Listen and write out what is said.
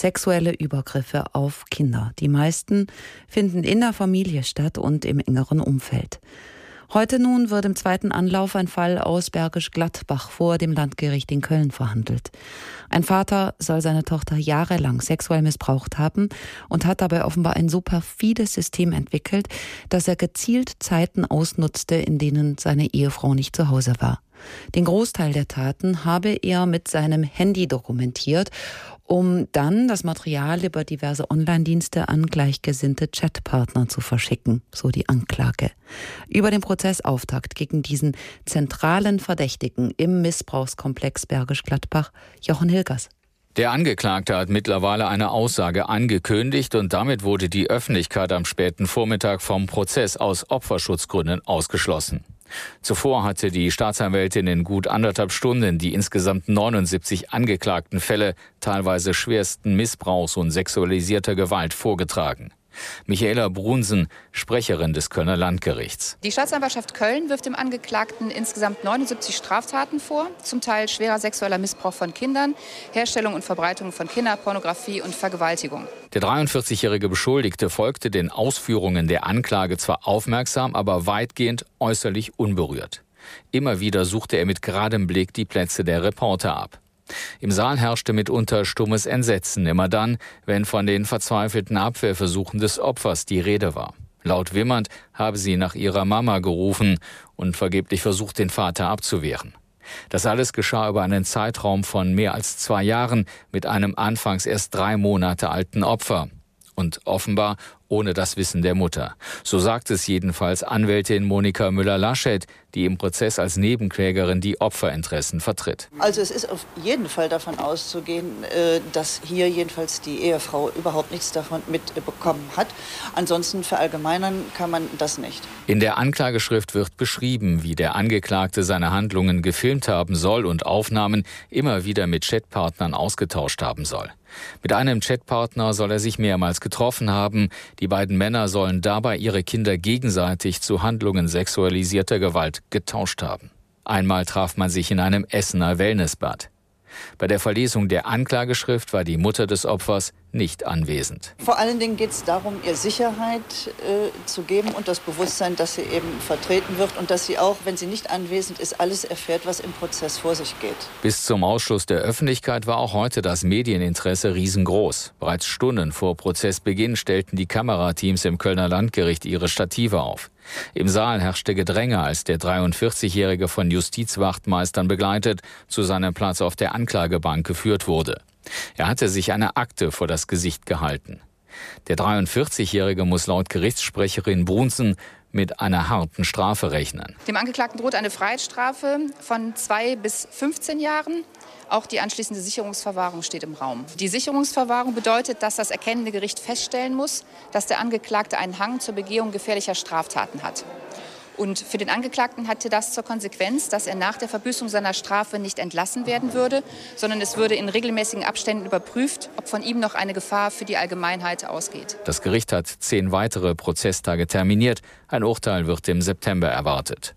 sexuelle Übergriffe auf Kinder. Die meisten finden in der Familie statt und im engeren Umfeld. Heute nun wird im zweiten Anlauf ein Fall aus Bergisch Gladbach vor dem Landgericht in Köln verhandelt. Ein Vater soll seine Tochter jahrelang sexuell missbraucht haben und hat dabei offenbar ein so perfides System entwickelt, dass er gezielt Zeiten ausnutzte, in denen seine Ehefrau nicht zu Hause war. Den Großteil der Taten habe er mit seinem Handy dokumentiert um dann das Material über diverse Online-Dienste an gleichgesinnte Chatpartner zu verschicken, so die Anklage. Über den Prozessauftakt gegen diesen zentralen Verdächtigen im Missbrauchskomplex Bergisch Gladbach, Jochen Hilgers. Der Angeklagte hat mittlerweile eine Aussage angekündigt und damit wurde die Öffentlichkeit am späten Vormittag vom Prozess aus Opferschutzgründen ausgeschlossen. Zuvor hatte die Staatsanwältin in gut anderthalb Stunden die insgesamt 79 angeklagten Fälle teilweise schwersten Missbrauchs und sexualisierter Gewalt vorgetragen. Michaela Brunsen, Sprecherin des Kölner Landgerichts. Die Staatsanwaltschaft Köln wirft dem Angeklagten insgesamt 79 Straftaten vor, zum Teil schwerer sexueller Missbrauch von Kindern, Herstellung und Verbreitung von Kinderpornografie und Vergewaltigung. Der 43-jährige Beschuldigte folgte den Ausführungen der Anklage zwar aufmerksam, aber weitgehend äußerlich unberührt. Immer wieder suchte er mit geradem Blick die Plätze der Reporter ab. Im Saal herrschte mitunter stummes Entsetzen, immer dann, wenn von den verzweifelten Abwehrversuchen des Opfers die Rede war. Laut wimmernd habe sie nach ihrer Mama gerufen und vergeblich versucht, den Vater abzuwehren. Das alles geschah über einen Zeitraum von mehr als zwei Jahren mit einem anfangs erst drei Monate alten Opfer und offenbar ohne das Wissen der Mutter. So sagt es jedenfalls Anwältin Monika Müller-Laschet, die im Prozess als Nebenklägerin die Opferinteressen vertritt. Also es ist auf jeden Fall davon auszugehen, äh, dass hier jedenfalls die Ehefrau überhaupt nichts davon mitbekommen hat. Ansonsten verallgemeinern kann man das nicht. In der Anklageschrift wird beschrieben, wie der Angeklagte seine Handlungen gefilmt haben soll und Aufnahmen immer wieder mit Chatpartnern ausgetauscht haben soll. Mit einem Chatpartner soll er sich mehrmals getroffen haben. Die beiden Männer sollen dabei ihre Kinder gegenseitig zu Handlungen sexualisierter Gewalt getauscht haben. Einmal traf man sich in einem Essener Wellnessbad. Bei der Verlesung der Anklageschrift war die Mutter des Opfers nicht anwesend. Vor allen Dingen geht es darum, ihr Sicherheit äh, zu geben und das Bewusstsein, dass sie eben vertreten wird und dass sie auch, wenn sie nicht anwesend ist, alles erfährt, was im Prozess vor sich geht. Bis zum Ausschluss der Öffentlichkeit war auch heute das Medieninteresse riesengroß. Bereits Stunden vor Prozessbeginn stellten die Kamerateams im Kölner Landgericht ihre Stative auf. Im Saal herrschte Gedränge, als der 43-Jährige von Justizwachtmeistern begleitet zu seinem Platz auf der Anklagebank geführt wurde. Er hatte sich eine Akte vor das Gesicht gehalten. Der 43-Jährige muss laut Gerichtssprecherin Brunzen mit einer harten Strafe rechnen. Dem Angeklagten droht eine Freiheitsstrafe von zwei bis 15 Jahren. Auch die anschließende Sicherungsverwahrung steht im Raum. Die Sicherungsverwahrung bedeutet, dass das erkennende Gericht feststellen muss, dass der Angeklagte einen Hang zur Begehung gefährlicher Straftaten hat. Und für den Angeklagten hatte das zur Konsequenz, dass er nach der Verbüßung seiner Strafe nicht entlassen werden würde, sondern es würde in regelmäßigen Abständen überprüft, ob von ihm noch eine Gefahr für die Allgemeinheit ausgeht. Das Gericht hat zehn weitere Prozesstage terminiert. Ein Urteil wird im September erwartet.